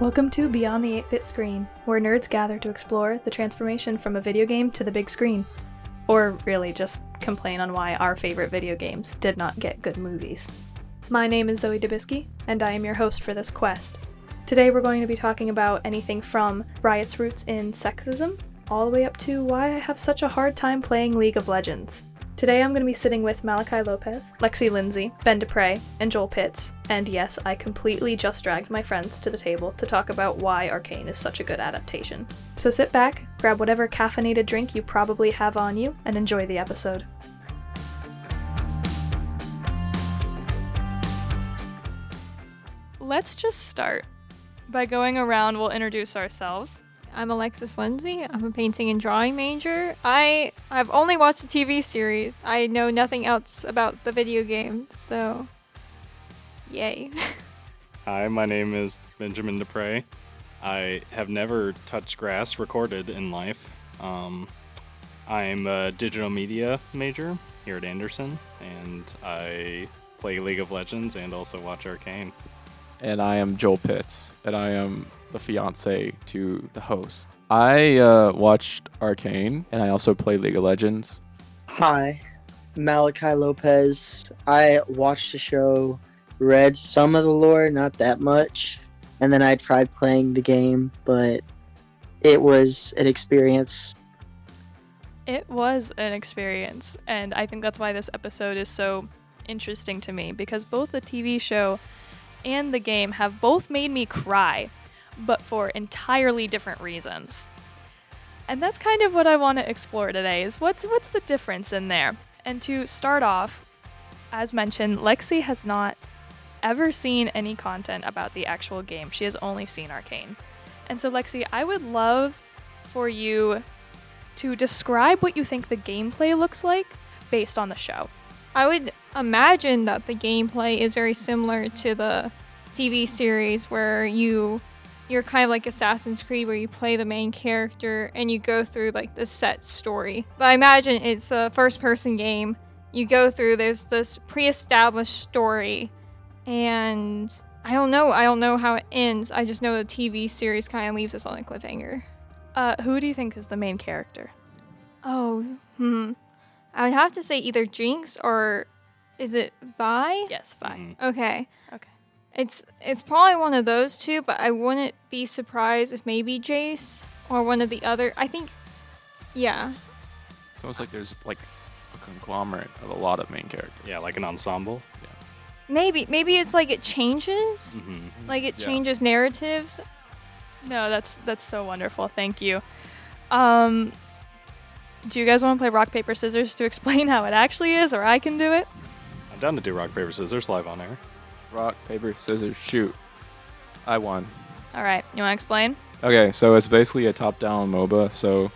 Welcome to Beyond the 8 Bit Screen, where nerds gather to explore the transformation from a video game to the big screen. Or really just complain on why our favorite video games did not get good movies. My name is Zoe Dubisky, and I am your host for this quest. Today we're going to be talking about anything from Riot's roots in sexism, all the way up to why I have such a hard time playing League of Legends. Today I'm going to be sitting with Malakiy Lopes, Lexi Lindsey, Ben Depres, and Joel Pitts. And yes, I completely just dragged my friends to the table to talk about why Arcane is such a good adaptation. So sit back, grab whatever caffeinated drink you probably have on you, and enjoy the episode. Let's just start by going around. We'll introduce ourselves. I'm Alexis Lindsey. I'm a painting and drawing major. I I've only watched the TV series. I know nothing else about the video game, so yay. Hi, my name is Benjamin Depres. I have never touched grass recorded in life. Um, I'm a digital media major here at Anderson, and I play League of Legends and also watch Arcane. and I am Joel Pitts, and I am the fiance to the host. I uh, watched Arcane, and I also play League of Legends. Hi, Malakiy Lopes. I watched the show, read some of the lore, not that much, and then I tried playing the game, but it was an experience. It was an experience, and I think that's why this episode is so interesting to me because both the TV show and the game have both made me cry, but for entirely different reasons. And that's kind of what I want to explore today is what's what's the difference in there? And to start off, as mentioned, Lexi has not ever seen any content about the actual game. She has only seen Arcane. And so Lexi, I would love for you to describe what you think the gameplay looks like based on the show. I would imagine that the gameplay is very similar to the TV series where you you're kind of like Assassin's Creed where you play the main character and you go through like the set story. But I imagine it's a first person game. You go through there's this pre-established story and I don't know, I don't know how it ends. I just know the TV series kind of leaves us on a cliffhanger. Uh, who do you think is the main character? Oh, hmm. I would have to say either Jinx or is it Vi? Yes. Mhm. Okay. Okay. It's it's probably one of those two, but I wouldn't be surprised if maybe Jayce or one of the other. I think, yeah. It's almost like there's like a conglomerate of a lot of main characters. Yeah, like an ensemble. Yeah. Maybe maybe it's like it changes, hmm like it Yeah. changes narratives. No, that's that's so wonderful. Thank you. Um, do you guys want to play rock paper scissors to explain how it actually is, or I can do it? I'm down to do rock, paper, scissors live on air. Rock, paper, scissors, shoot. I won. All right, you want to explain? Okay, so it's basically a top-down MOBA. So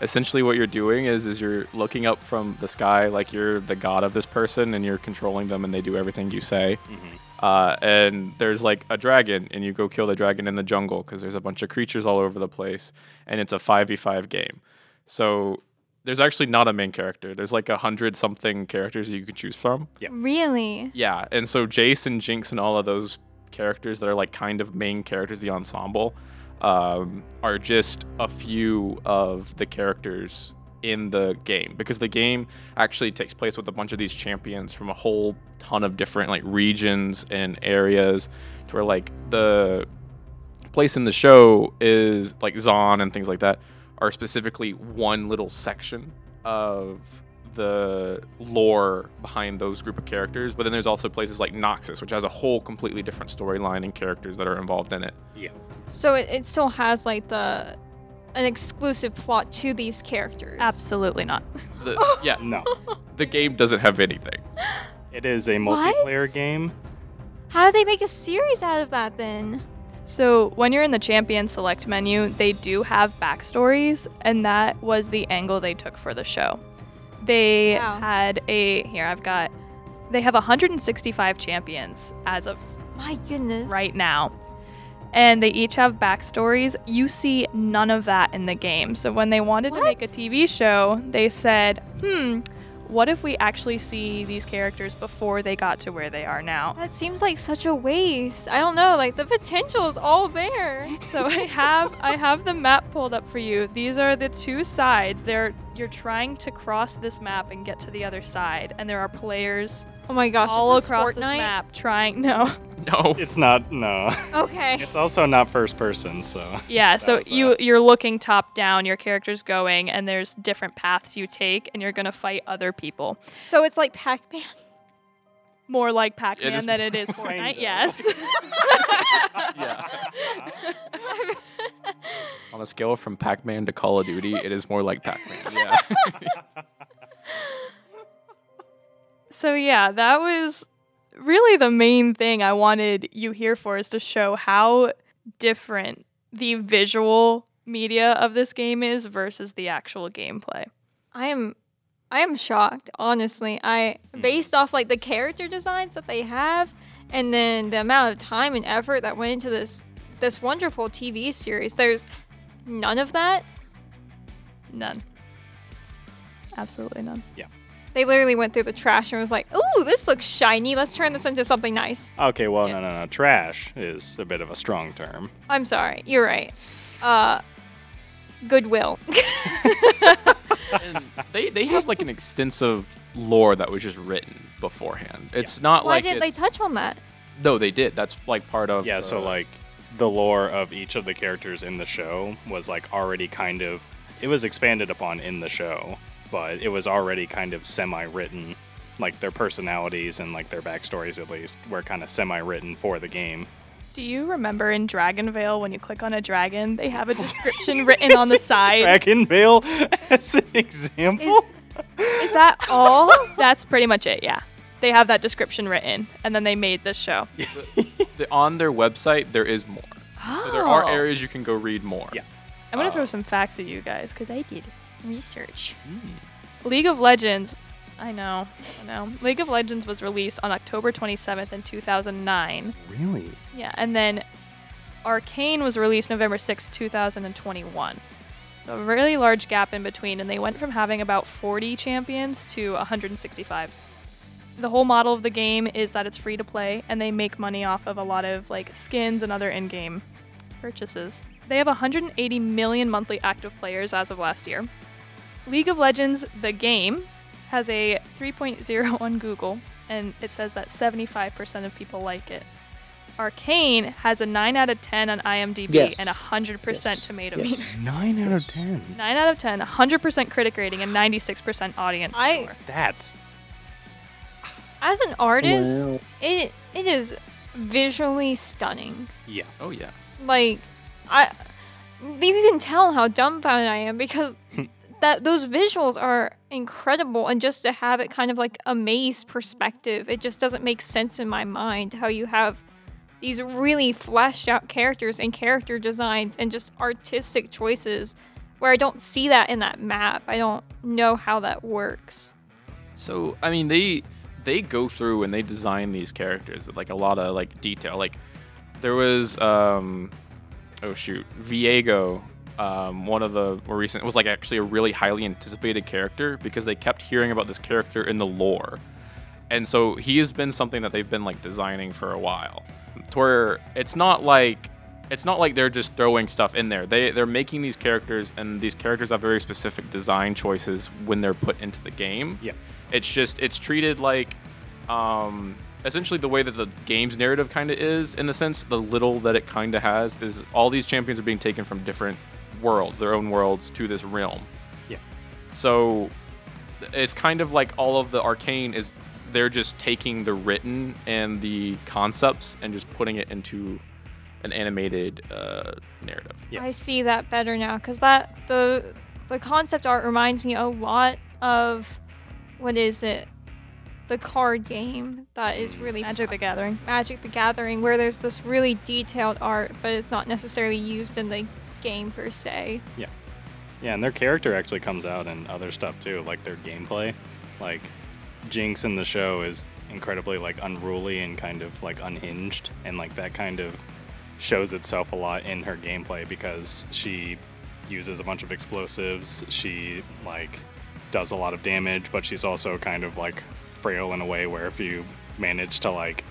essentially, what you're doing is is you're looking up from the sky like you're the god of this person, and you're controlling them, and they do everything you say. hmm Uh, and there's like a dragon, and you go kill the dragon in the jungle because there's a bunch of creatures all over the place, and it's a 5v5 game. So there's actually not a main character. There's like a hundred something characters you can choose from. Yep. Really? Yeah, and so Jayce and Jinx and all of those characters that are like kind of main characters, of the ensemble, um, are just a few of the characters in the game because the game actually takes place with a bunch of these champions from a whole ton of different like regions and areas to where like the place in the show is like Zaun and things like that are specifically one little section of the lore behind those group of characters. But then there's also places like Noxus, which has a whole completely different storyline and characters that are involved in it. Yeah. So it, it still has like the an exclusive plot to these characters. Absolutely not. The, yeah, No, the game doesn't have anything. it is a What? multiplayer game. How do they make a series out of that then? So when you're in the champion select menu, they do have backstories, and that was the angle they took for the show. They Wow. had a here I've got they have 165 champions as of My goodness. right now. And they each have backstories. You see none of that in the game. So when they wanted to make a TV show, they said, hmm, what if we actually see these characters before they got to where they are now? That seems like such a waste. I don't know, like the potential is all there. So I have I have the map pulled up for you. These are the two sides. They're you're trying to cross this map and get to the other side, and there are players Oh my gosh, all is this across this Fortnite? map trying. No, No. It's not no. Okay. It's also not first person, so yeah. So That's, uh, you you're looking top down. Your character's going, and there's different paths you take, and you're gonna fight other people. So it's like Pac-Man. More like Pac-Man is than it is Fortnite. Yes. yeah. On a scale from Pac-Man to Call of Duty, it is more like Pac-Man. Yeah. So yeah, that was really the main thing I wanted you here for is to show how different the visual media of this game is versus the actual gameplay. I am I am shocked, honestly. I hmm. based off like the character designs that they have and then the amount of time and effort that went into this this wonderful TV series. There's none of that. None. Absolutely none. Yeah. They literally went through the trash and was like, "Ooh, this looks shiny. Let's turn this into something nice." Okay, well, Yeah. no, no, no. Trash is a bit of a strong term. I'm sorry. You're right. Uh Goodwill. and they they have like an extensive lore that was just written beforehand. It's not Why like Why didn't they touch on that? No, they did. That's like part of. Yeah, so like the lore of each of the characters in the show was like already kind of it was expanded upon in the show, but it was already kind of semi-written like their personalities and like their backstories at least were kind of semi-written for the game. Do you remember in Dragonvale when you click on a dragon, they have a description written on the side? Dragonvale as an example. Is is that all? That's pretty much it, yeah. They have that description written, and then they made this show. the, on their website there is more. So there are areas you can go read more. Yeah. I'm gonna Uh, throw some facts at you guys because I did research. League of Legends. I know, I know. League of Legends was released on October 27th in 2009. Really? Yeah, and then Arcane was released November 6th, 2021. So a really large gap in between, and they went from having about 40 champions to 165. The whole model of the game is that it's free to play, and they make money off of a lot of like skins and other in-game purchases. They have 180 million monthly active players as of last year. League of Legends, the game, has a 3.0 on Google, and it says that 75% of people like it. Arcane has a 9 out of 10 on IMDb Yes. and 100% Yes. tomato Yes. meter. Nine out of ten. 9 out of 10, 100% critic rating, and 96% audience I- score. That's As an artist, Wow. it it is visually stunning. yeah. Oh yeah. Like I you can tell how dumbfounded I am because that those visuals are incredible and just to have it kind of like a maze perspective, it just doesn't make sense in my mind how you have these really fleshed out characters and character designs and just artistic choices where I don't see that in that map. I don't know how that works. So I mean they they go through and they design these characters with like a lot of like detail. Like there was um oh shoot Viego um, one of the more recent was like actually a really highly anticipated character because they kept hearing about this character in the lore. And so he has been something that they've been like designing for a while. To where it's not like it's not like they're just throwing stuff in there. They they're making these characters and these characters have very specific design choices when they're put into the game. Yeah. It's just it's treated like um essentially the way that the game's narrative kind of is in the sense the little that it kind of has is all these champions are being taken from different worlds, their own worlds to this realm. Yeah. So it's kind of like all of the arcane is they're just taking the written and the concepts and just putting it into an animated uh, narrative. Yeah. I see that better now because that the the concept art reminds me a lot of what is it? The card game that is really Magic the Gathering. Magic the Gathering, where there's this really detailed art, but it's not necessarily used in the game per se. Yeah, Yeah, and their character actually comes out in other stuff too, like their gameplay. Like Jinx in the show is incredibly like unruly and kind of like unhinged, and like that kind of shows itself a lot in her gameplay because she uses a bunch of explosives. She like does a lot of damage, but she's also kind of like frail in a way where if you manage to like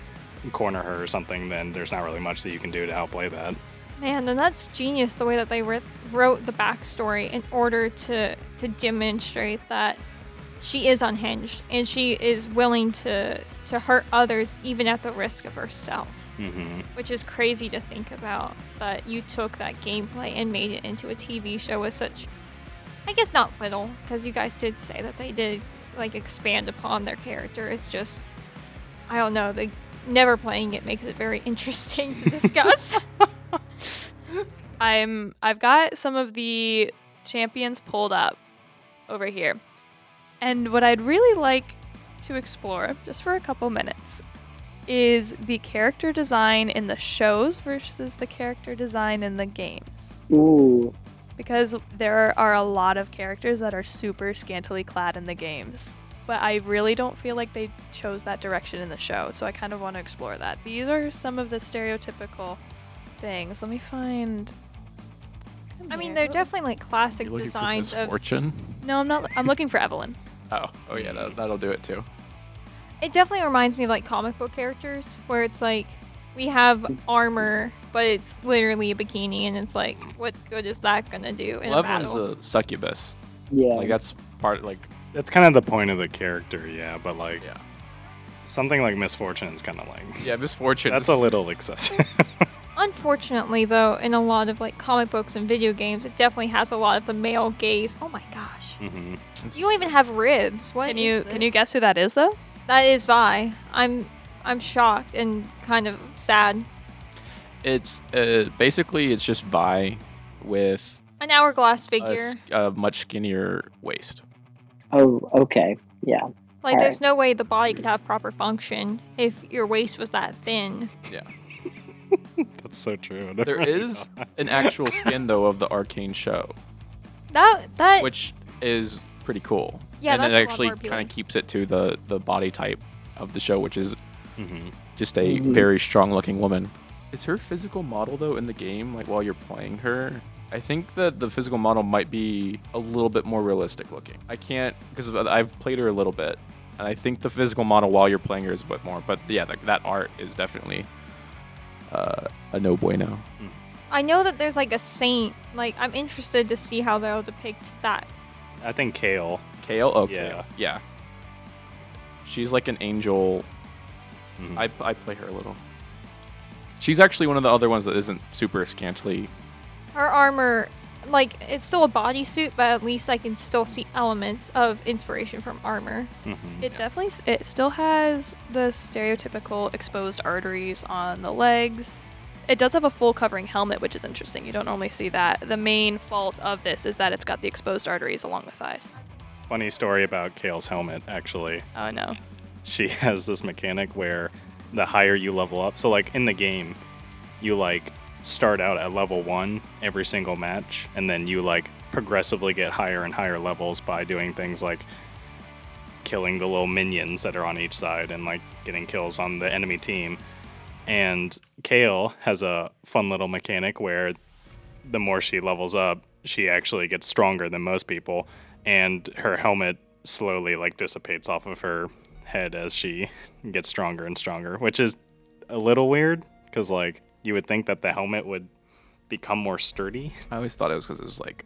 corner her or something, then there's not really much that you can do to outplay that. Man, and that's genius the way that they wrote the backstory in order to to demonstrate that she is unhinged and she is willing to to hurt others even at the risk of herself. hmm Which is crazy to think about that you took that gameplay and made it into a TV show with such I guess not little because you guys did say that they did like expand upon their character. It's just I don't know, the never playing it makes it very interesting to discuss. I'm I've got some of the champions pulled up over here. And what I'd really like to explore just for a couple minutes is the character design in the shows versus the character design in the games. Ooh. Because there are a lot of characters that are super scantily clad in the games. But I really don't feel like they chose that direction in the show, so I kind of want to explore that. These are some of the stereotypical things. Let me find. I mean, they're definitely like classic You looking for designs of Miss Fortune? No, I'm not. I'm looking for Evelynn. Oh, oh yeah, that, that'll do it too. It definitely reminds me of like comic book characters where it's like we have armor, but it's literally a bikini, and it's like, what good is that gonna do in Well, a Evelynn's battle? a succubus. Yeah. Like that's part like That's kind of the point of the character, yeah. But like yeah, something like Miss Fortune is kind of like yeah. Miss Fortune. that's a little excessive. Unfortunately, though, in a lot of like comic books and video games, it definitely has a lot of the male gaze. Oh my gosh, hmm you don't even have ribs. What Can is you can you guess who that is though? That is Vi. I'm I'm shocked and kind of sad. It's uh, basically it's just Vi with An hourglass a, figure. s- a much skinnier waist. oh, okay. Yeah. Like, there's no way the body could have proper function if your waist was that thin. Yeah. That's so true. There is an actual skin though of the Arcane show, That that which is pretty cool. Yeah, and that's it a actually kind of keeps it to the the body type of the show, which is hmm just a Mhm. very strong looking woman. Is her physical model though in the game like while you're playing her? I think that the physical model might be a little bit more realistic looking. I can't because I've played her a little bit, and I think the physical model while you're playing her is a bit more. But yeah, that, that art is definitely uh, a no bueno. I know that there's like a saint. Like I'm interested to see how they'll depict that. I think Kayle. Kayle, oh Yeah. Yeah. She's like an angel. Mhm. I I play her a little. She's actually one of the other ones that isn't super scantily Her armor, like it's still a bodysuit, but at least I can still see elements of inspiration from armor. Mhm. It definitely it still has the stereotypical exposed arteries on the legs. It does have a full covering helmet, which is interesting. You don't normally see that. The main fault of this is that it's got the exposed arteries along the thighs. Funny story about Kayle's helmet, actually. Oh no. She has this mechanic where the higher you level up, so like in the game, you like start out at level one every single match, and then you like progressively get higher and higher levels by doing things like killing the little minions that are on each side and like getting kills on the enemy team. And Kayle has a fun little mechanic where the more she levels up, she actually gets stronger than most people, and her helmet slowly like dissipates off of her head as she gets stronger and stronger, which is a little weird because like you would think that the helmet would become more sturdy. I always thought it was because it was like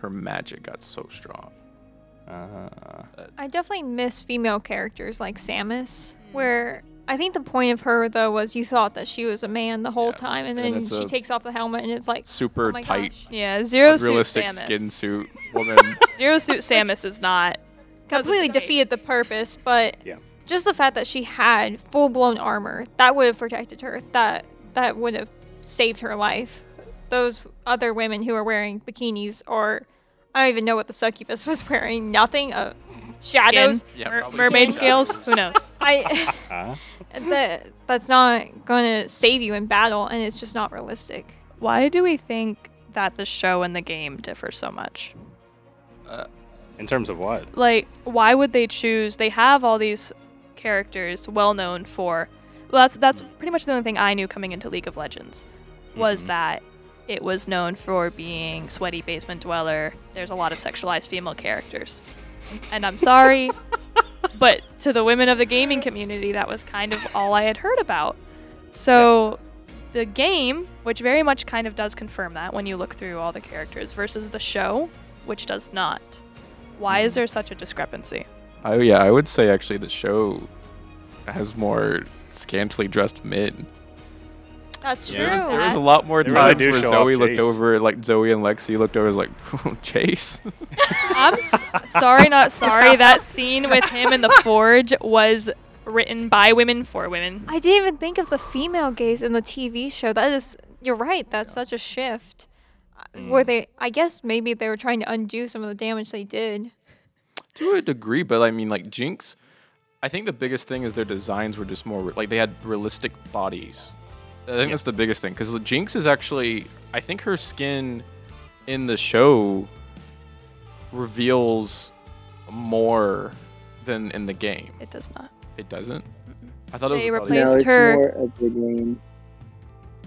her magic got so strong. Uh, I definitely miss female characters like Samus, where I think the point of her though was you thought that she was a man the whole Yeah, time, and and then it's she takes off the helmet and it's like Super oh my tight, gosh. Yeah, zero suit realistic Samus. skin suit woman. Zero suit Samus is not completely doesn't- defeated the purpose, but Yeah. just the fact that she had full blown armor that would have protected her. That that would have saved her life. Those other women who are wearing bikinis or I don't even know what the succubus was wearing. Nothing. Uh, shadows. Yeah, Mer- mermaid skin. scales. Who knows? I uh, that that's not going to save you in battle, and it's just not realistic. Why do we think that the show and the game differ so much? In terms of what? Like, why would they choose? They have all these characters well known for. Well, that's that's pretty much the only thing I knew coming into League of Legends was Mhm. that it was known for being sweaty basement dweller. There's a lot of sexualized female characters. and I'm sorry, but to the women of the gaming community, that was kind of all I had heard about. So, the game, which very much kind of does confirm that when you look through all the characters, versus the show, which does not. Why is there such a discrepancy? Oh yeah, I would say actually the show has more scantily dressed men. That's Yeah, true. There was, there was a lot more They times do where Zoe looked Jayce. over, like Zoe and Lexi looked over, was like oh, Jayce. I'm s- sorry, not sorry. That scene with him in the forge was written by women for women. I didn't even think of the female gaze in the TV show. That is, you're right. That's such a shift. Where Mm. they, I guess maybe they were trying to undo some of the damage they did. to a degree, but I mean, like Jinx, I think the biggest thing is their designs were just more re- like they had realistic bodies. I think Yeah. that's the biggest thing because Jinx is actually, I think her skin in the show reveals more than in the game. It does not. It doesn't. I thought it was. They about- No, it's her-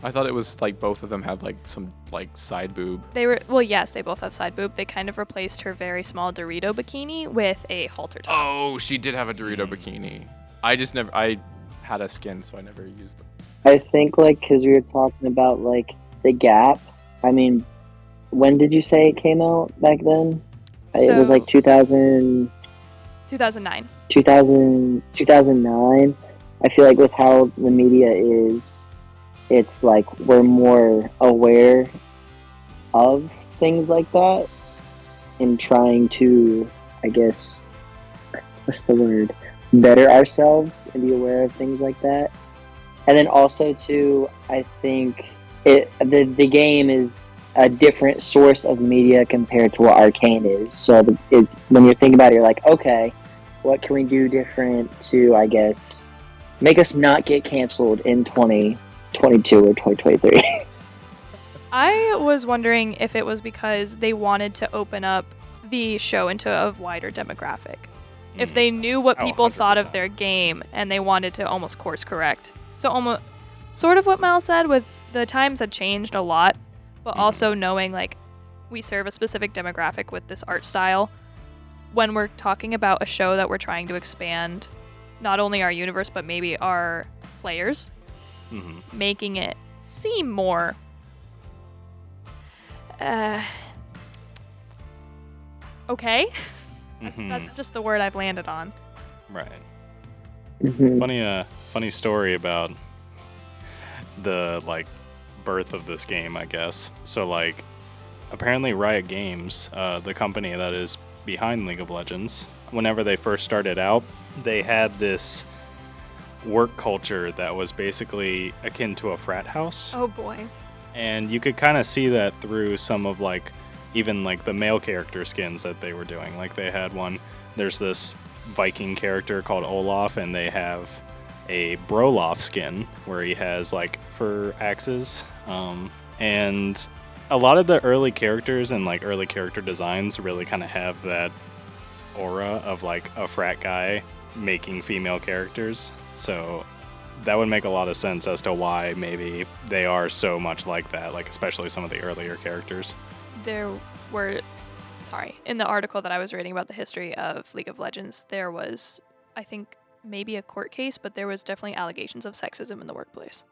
I thought it was like both of them had like some like side boob. They were well, yes, they both have side boob. They kind of replaced her very small Dorito bikini with a halter top. Oh, she did have a Dorito Mm. bikini. I just never. I had a skin, so I never used it. I think like because we were talking about like the gap. I mean, when did you say it came out back then? it was So- like 2000, 2009. 2000, 2009. I feel like with how the media is, it's like we're more aware of things like that and trying to, I guess, what's the word? Better ourselves and be aware of things like that. And then also too, I think it the the game is a different source of media compared to what Arcane is. So the, it, when you think about it, you're like, okay, what can we do different to, I guess, make us not get canceled in 2022 or 2023? I was wondering if it was because they wanted to open up the show into a wider demographic. If Mm. they knew what Oh, people thought of their game and they wanted to almost course correct. So almost sort of what Mal said with the times had changed a lot, but Mhm. also knowing like we serve a specific demographic with this art style when we're talking about a show that we're trying to expand not only our universe but maybe our players Mhm. making it seem more uh okay that's, Mhm. that's just the word i've landed on Right. Mhm. Funny, uh, funny story about the like birth of this game, I guess. So like, apparently Riot Games, uh, the company that is behind League of Legends, whenever they first started out, they had this work culture that was basically akin to a frat house. Oh boy. and you could kind of see that through some of like even like the male character skins that they were doing. Like they had one there's this viking character called olaf and they have a Brolaf skin where he has like fur axes. Um, and a lot of the early characters and like early character designs really kind of have that aura of like a frat guy making female characters so that would make a lot of sense as to why maybe they are so much like that, like especially some of the earlier characters. there were sorry in the article that i was reading about the history of league of legends there was i think maybe a court case but there was definitely allegations of sexism in the workplace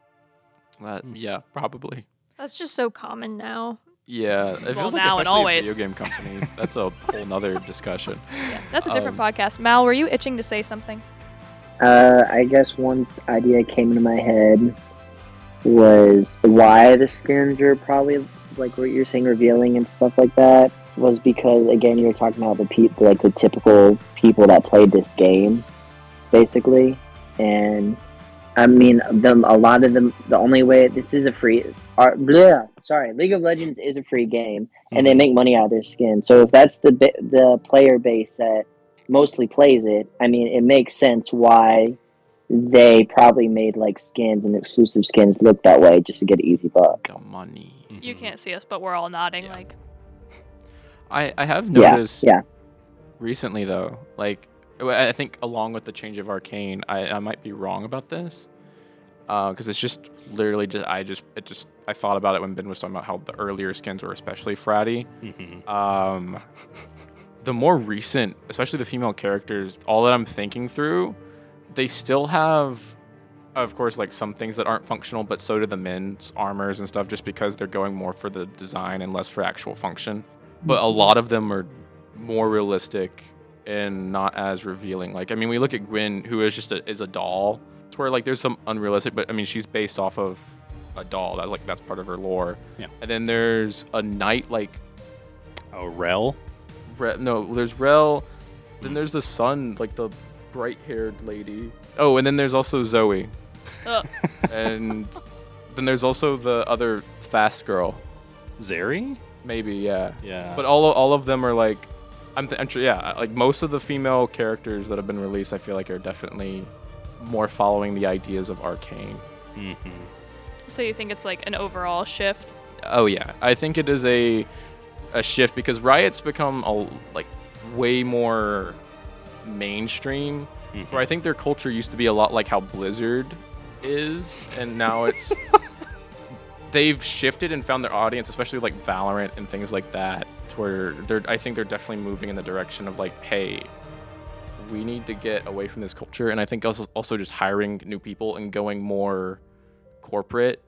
That, Hmm. yeah, probably. That's just so common now. Yeah, it Well, feels like now and especially always. video game companies. That's a whole nother discussion. yeah that's a different Um, podcast mal were you itching to say something Uh, I guess one idea came into my head was why the skins are probably like what you're saying, revealing and stuff like that. Was because again, you were talking about the people, like the typical people that played this game, basically, and I mean, them a lot of them. The only way this is a free, are, bleh, sorry, League of Legends is a free game, and they Mhm. make money out of their skin. So if that's the the player base that mostly plays it, I mean, it makes sense why they probably made like skins and exclusive skins look that way just to get an easy buck. The money. you Mhm. can't see us but we're all nodding Yeah. like I, I have noticed yeah. recently though, like I I think along with the change of Arcane, I, I might be wrong about this. Because it's just literally just I just it just I thought about it when Ben was talking about how the earlier skins were especially fratty. Mhm. Um, the more recent, especially the female characters, all that I'm thinking through, they still have, of course, like some things that aren't functional, but so do the men's armors and stuff, just because they're going more for the design and less for actual function. But a lot of them are more realistic and not as revealing. Like, I mean, we look at Gwen, who is just a, is a doll, to where like there's some unrealistic, but I mean, she's based off of a doll. That's like that's part of her lore. Yeah. And then there's a knight like Oh, Rell. Re- no, there's Rell. Then there's the sun, like the bright-haired lady. Oh, and then there's also Zoe. Ugh. and then there's also the other fast girl. Zeri? Maybe, yeah. Yeah. But all all of them are like, I'm, th- I'm sure, yeah. Like most of the female characters that have been released, I feel like are definitely more following the ideas of Arcane. hmm So you think it's like an overall shift? Oh yeah, I think it is a a shift because Riot's become a like way more mainstream. Where I think their culture used to be a lot like how Blizzard is, and now it's they've shifted and found their audience, especially like Valorant and things like that. To where they're, I think they're definitely moving in the direction of like, hey, we need to get away from this culture, and I think also also just hiring new people and going more corporate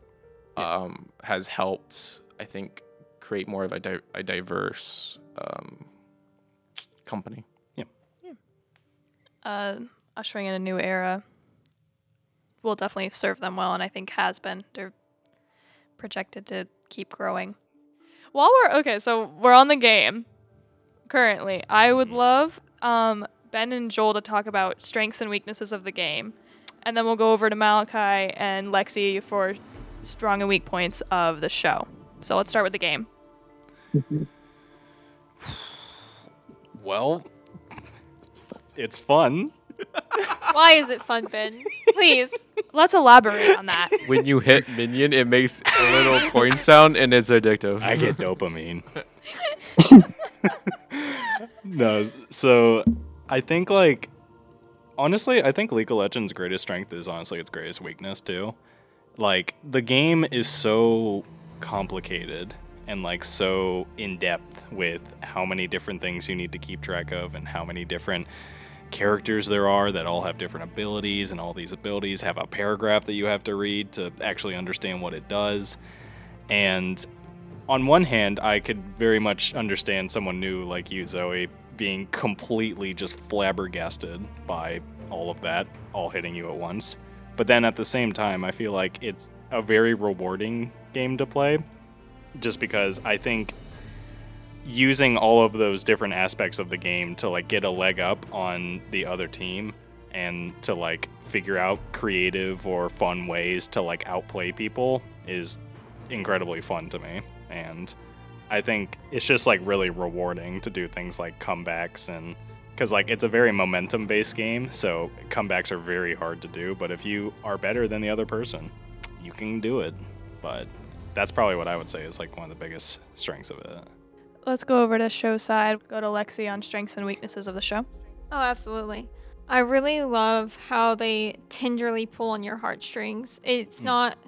um, has helped. I think create more of a, di- a diverse um, company. Uh, ushering in a new era will definitely serve them well, and I think has been. They're projected to keep growing. While we're okay, so we're on the game currently. I would love um, Ben and Joel to talk about strengths and weaknesses of the game, and then we'll go over to Malakiy and Lexi for strong and weak points of the show. So let's start with the game. Well, it's fun. Why is it fun, Ben? Please, let's elaborate on that. When you hit minion, it makes a little coin sound and it's addictive. I get dopamine. no, so I think like honestly, I think League of Legends' greatest strength is honestly its greatest weakness too. Like the game is so complicated and like so in depth with how many different things you need to keep track of and how many different characters there are that all have different abilities and all these abilities have a paragraph that you have to read to actually understand what it does. And on one hand, I could very much understand someone new like you, Zoe, being completely just flabbergasted by all of that, all hitting you at once. But then at the same time, I feel like it's a very rewarding game to play, just because I think using all of those different aspects of the game to like get a leg up on the other team and to like figure out creative or fun ways to like outplay people is incredibly fun to me. And i think it's just like really rewarding to do things like comebacks and because like it's a very momentum based game so comebacks are very hard to do but if you are better than the other person you can do it. But that's probably what i would say is like one of the biggest strengths of it Let's go over to show side. Go to Lexi on strengths and weaknesses of the show. Oh, absolutely. I really love how they tenderly pull on your heartstrings. It's Mm. not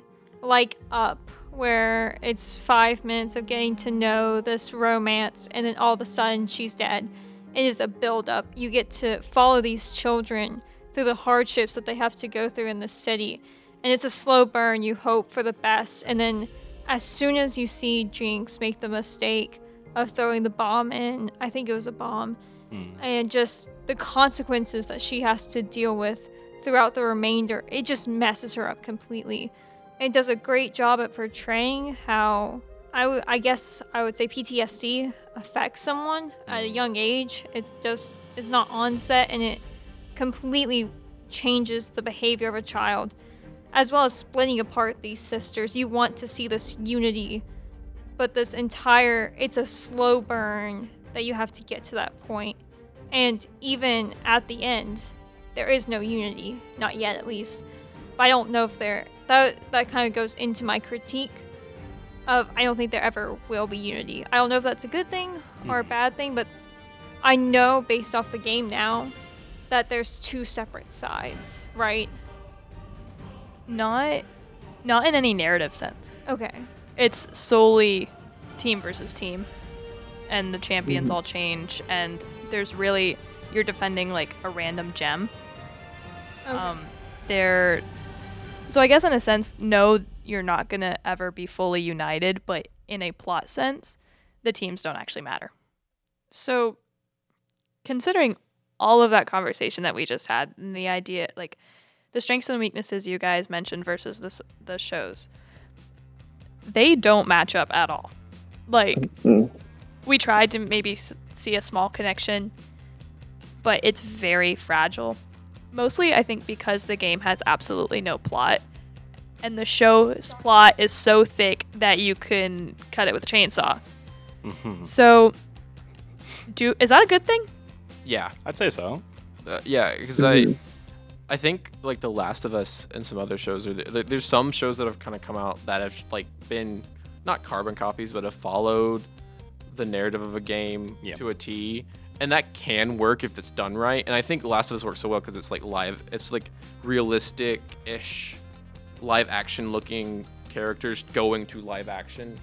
like Up, where it's five minutes of getting to know this romance and then all of a sudden she's dead. It is a build up. You get to follow these children through the hardships that they have to go through in the city. And it's a slow burn. You hope for the best. And then as soon as you see Jinx make the mistake of throwing the bomb in, I think it was a bomb, Hmm. and just the consequences that she has to deal with throughout the remainder, it just messes her up completely. It does a great job at portraying how I, w- I guess I would say PTSD affects someone at a young age. It's just it's not onset and it completely changes the behavior of a child, as well as splitting apart these sisters. You want to see this unity, but this entire it's a slow burn that you have to get to that point. And even at the end, there is no unity, not yet at least. But I don't know if there that that kind of goes into my critique of I don't think there ever will be unity. I don't know if that's a good thing or a Mhm. bad thing, but I know based off the game now that there's two separate sides, right? Not not in any narrative sense. Okay. It's solely team versus team. and the champions Mhm. all change, and there's really you're defending like a random gem. Okay. Um, they're so I guess in a sense, no, you're not gonna ever be fully united, but in a plot sense, the teams don't actually matter. So, considering all of that conversation that we just had and the idea, like the strengths and weaknesses you guys mentioned versus this the shows, they don't match up at all. Like Mm. we tried to maybe s- see a small connection, but it's very fragile. Mostly, I think because the game has absolutely no plot, and the show's plot is so thick that you can cut it with a chainsaw. hmm So, do is that a good thing? Yeah, I'd say so. uh, yeah, because. I, I think like The Last of Us and some other shows are there, there's some shows that have kind of come out that have like been not carbon copies, but have followed the narrative of a game Yeah. to a T, and that can work if it's done right. And I think Last of Us works so well because it's like live, it's like realistic-ish, live action looking characters going to live action.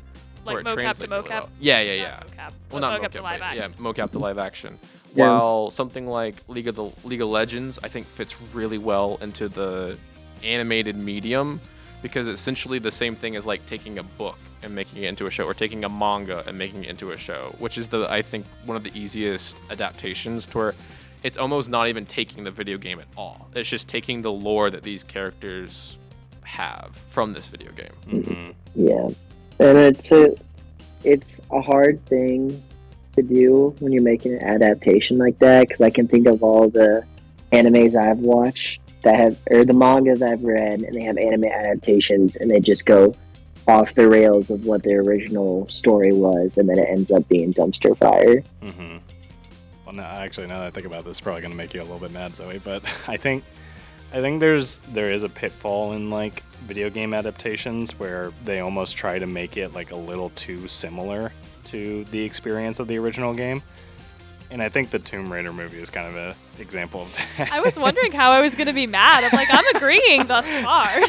Like mocap to mocap? well. Yeah, yeah, yeah. Not mocap. Well, not mocap mocap, to live action. yeah, mocap to live action. Yeah. While something like League of the League of Legends, I think fits really well into the animated medium because it's essentially the same thing as like taking a book and making it into a show, or taking a manga and making it into a show, which is the I think one of the easiest adaptations to where it's almost not even taking the video game at all. It's just taking the lore that these characters have from this video game. hmm Yeah, and it's a it's a hard thing to do when you're making an adaptation like that because I can think of all the animes I've watched that have or the mangas I've read and they have anime adaptations and they just go off the rails of what the original story was and then it ends up being dumpster fire. Mm-hmm. Well, no, actually, now that I think about this, it's probably gonna make you a little bit mad, Zoe. But I think, I think there's there is a pitfall in like video game adaptations where they almost try to make it like a little too similar to the experience of the original game. And I think the Tomb Raider movie is kind of an example of that. I was wondering how I was gonna be mad. I'm like, I'm agreeing thus far.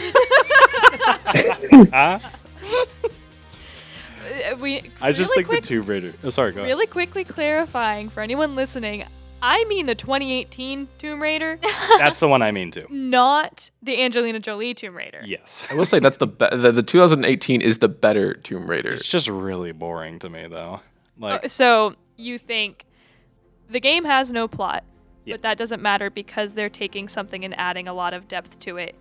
Huh? Uh, we. I just think quick, the Tomb Raider. Oh, sorry, go ahead. Really quickly clarifying for anyone listening, I mean the 2018 Tomb Raider, That's the one I mean too. not the Angelina Jolie Tomb Raider. Yes. I will say that's the, be- the the 2018 is the better Tomb Raider. It's just really boring to me though. Like Uh, so you think the game has no plot, Yeah. but that doesn't matter because they're taking something and adding a lot of depth to it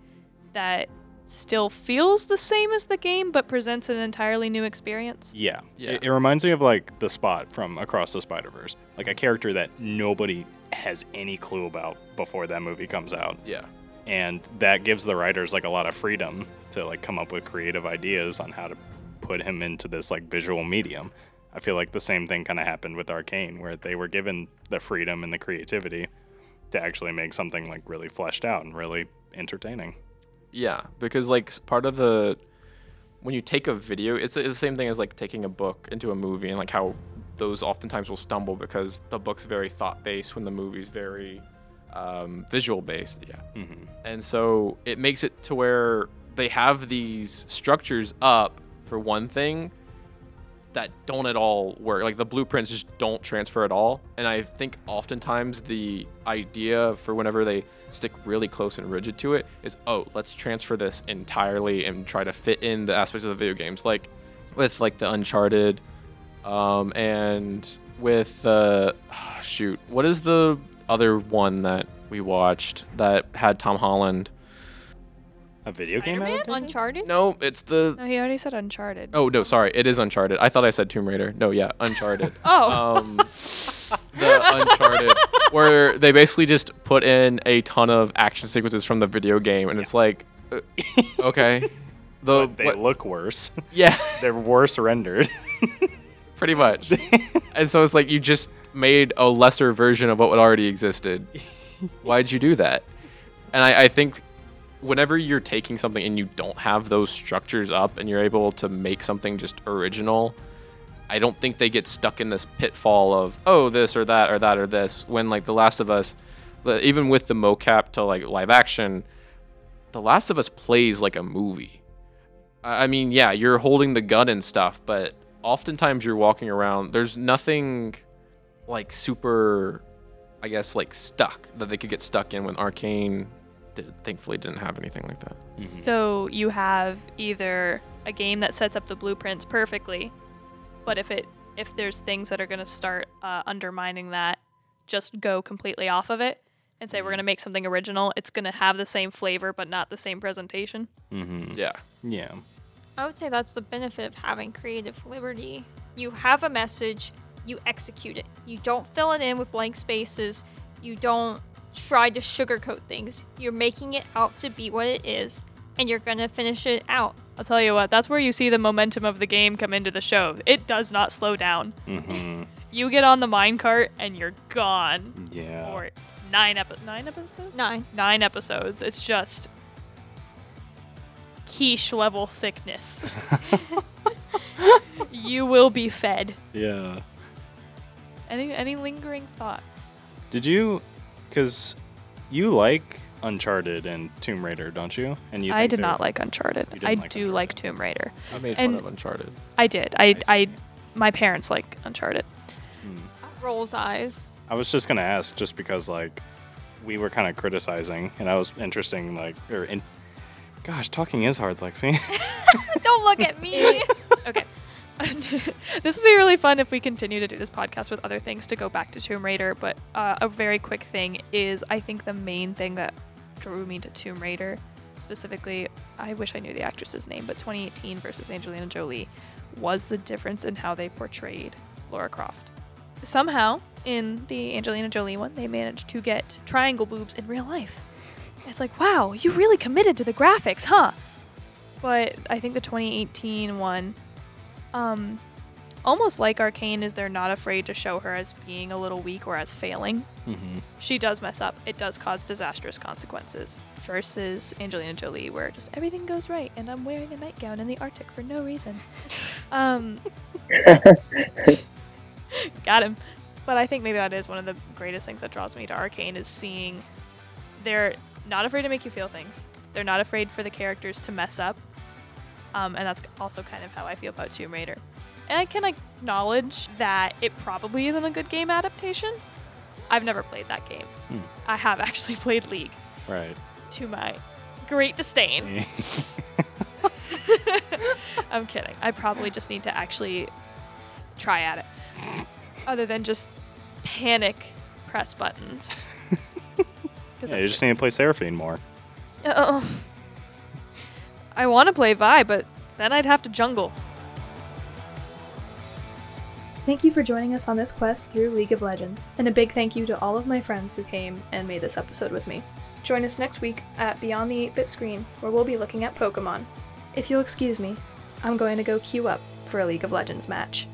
that still feels the same as the game but presents an entirely new experience. Yeah. Yeah. It, it reminds me of like the spot from Across the Spider Verse, like a character that nobody has any clue about before that movie comes out, yeah. and that gives the writers like a lot of freedom to like come up with creative ideas on how to put him into this like visual medium. I feel like the same thing kind of happened with Arcane, where they were given the freedom and the creativity to actually make something like really fleshed out and really entertaining. Yeah, because like part of the when you take a video, it's, it's the same thing as like taking a book into a movie, and like how those oftentimes will stumble because the book's very thought based when the movie's very um, visual based. Yeah, hmm and so it makes it to where they have these structures up for one thing that don't at all work. Like the blueprints just don't transfer at all. And I think oftentimes the idea for whenever they stick really close and rigid to it is, oh, let's transfer this entirely and try to fit in the aspects of the video games, like with like the Uncharted, um, and with uh, shoot, what is the other one that we watched that had Tom Holland? A video game Spider-Man? adaptation? Uncharted? No, it's the. No, he already said Uncharted. Oh no, sorry, it is Uncharted. I thought I said Tomb Raider. No, yeah, Uncharted. Oh. um, the Uncharted, where they basically just put in a ton of action sequences from the video game, and it's like, uh, okay, the But they what- look worse. yeah, They're worse rendered. pretty much. and so it's like you just made a lesser version of what already existed. Why'd you do that? And I, I think whenever you're taking something and you don't have those structures up and you're able to make something just original, I don't think they get stuck in this pitfall of oh this or that or that or this. When like The Last of Us, even with the mocap to like live action, The Last of Us plays like a movie. I mean, yeah, you're holding the gun and stuff, but oftentimes you're walking around. There's nothing like super, I guess, like stuck that they could get stuck in when Arcane. Did, thankfully, didn't have anything like that. So you have either a game that sets up the blueprints perfectly, but if it if there's things that are going to start uh, undermining that, just go completely off of it and say we're going to make something original. It's going to have the same flavor but not the same presentation. Mhm. Yeah. Yeah. I would say that's the benefit of having creative liberty. You have a message, you execute it. You don't fill it in with blank spaces. You don't try to sugarcoat things. You're making it out to be what it is, and you're gonna finish it out. I'll tell you what, that's where you see the momentum of the game come into the show. It does not slow down. Mhm. You get on the minecart and you're gone Yeah. for nine epi- nine episodes. Nine. Nine episodes. It's just quiche level thickness. you will be fed. Yeah. Any any lingering thoughts? Did you? Because you like Uncharted and Tomb Raider, don't you? And you. I did not like Uncharted. I like do Uncharted. like Tomb Raider. I made fun of Uncharted. I did. I I I, my parents like Uncharted. Hmm. Rolls eyes. I was just gonna ask, just because like we were kind of criticizing, and I was interesting, like or in. Gosh, talking is hard, Lexi. Don't look at me. Okay. this would be really fun if we continue to do this podcast with other things to go back to Tomb Raider. But uh, a very quick thing is I think the main thing that drew me to Tomb Raider, specifically, I wish I knew the actress's name, but 2018 versus Angelina Jolie, was the difference in how they portrayed Lara Croft. Somehow, in the Angelina Jolie one, they managed to get triangle boobs in real life. It's like, wow, you really committed to the graphics, huh? But I think the 2018 one, um, almost like Arcane, is they're not afraid to show her as being a little weak or as failing. hmm She does mess up. It does cause disastrous consequences. Versus Angelina Jolie, where just everything goes right, and I'm wearing a nightgown in the Arctic for no reason. um, got him. But I think maybe that is one of the greatest things that draws me to Arcane is seeing they're not afraid to make you feel things. They're not afraid for the characters to mess up. Um, and that's also kind of how I feel about Tomb Raider. And I can acknowledge that it probably isn't a good game adaptation. I've never played that game. Hmm. I have actually played League Right. to my great disdain. I'm kidding. I probably just need to actually try at it. Other than just panic press buttons. yeah, you just need to play Seraphine more. Oh. I want to play Vi, but then I'd have to jungle. Thank you for joining us on this quest through League of Legends, and a big thank you to all of my friends who came and made this episode with me. Join us next week at Beyond the 8 bit screen, where we'll be looking at Pokemon. If you'll excuse me, I'm going to go queue up for a League of Legends match.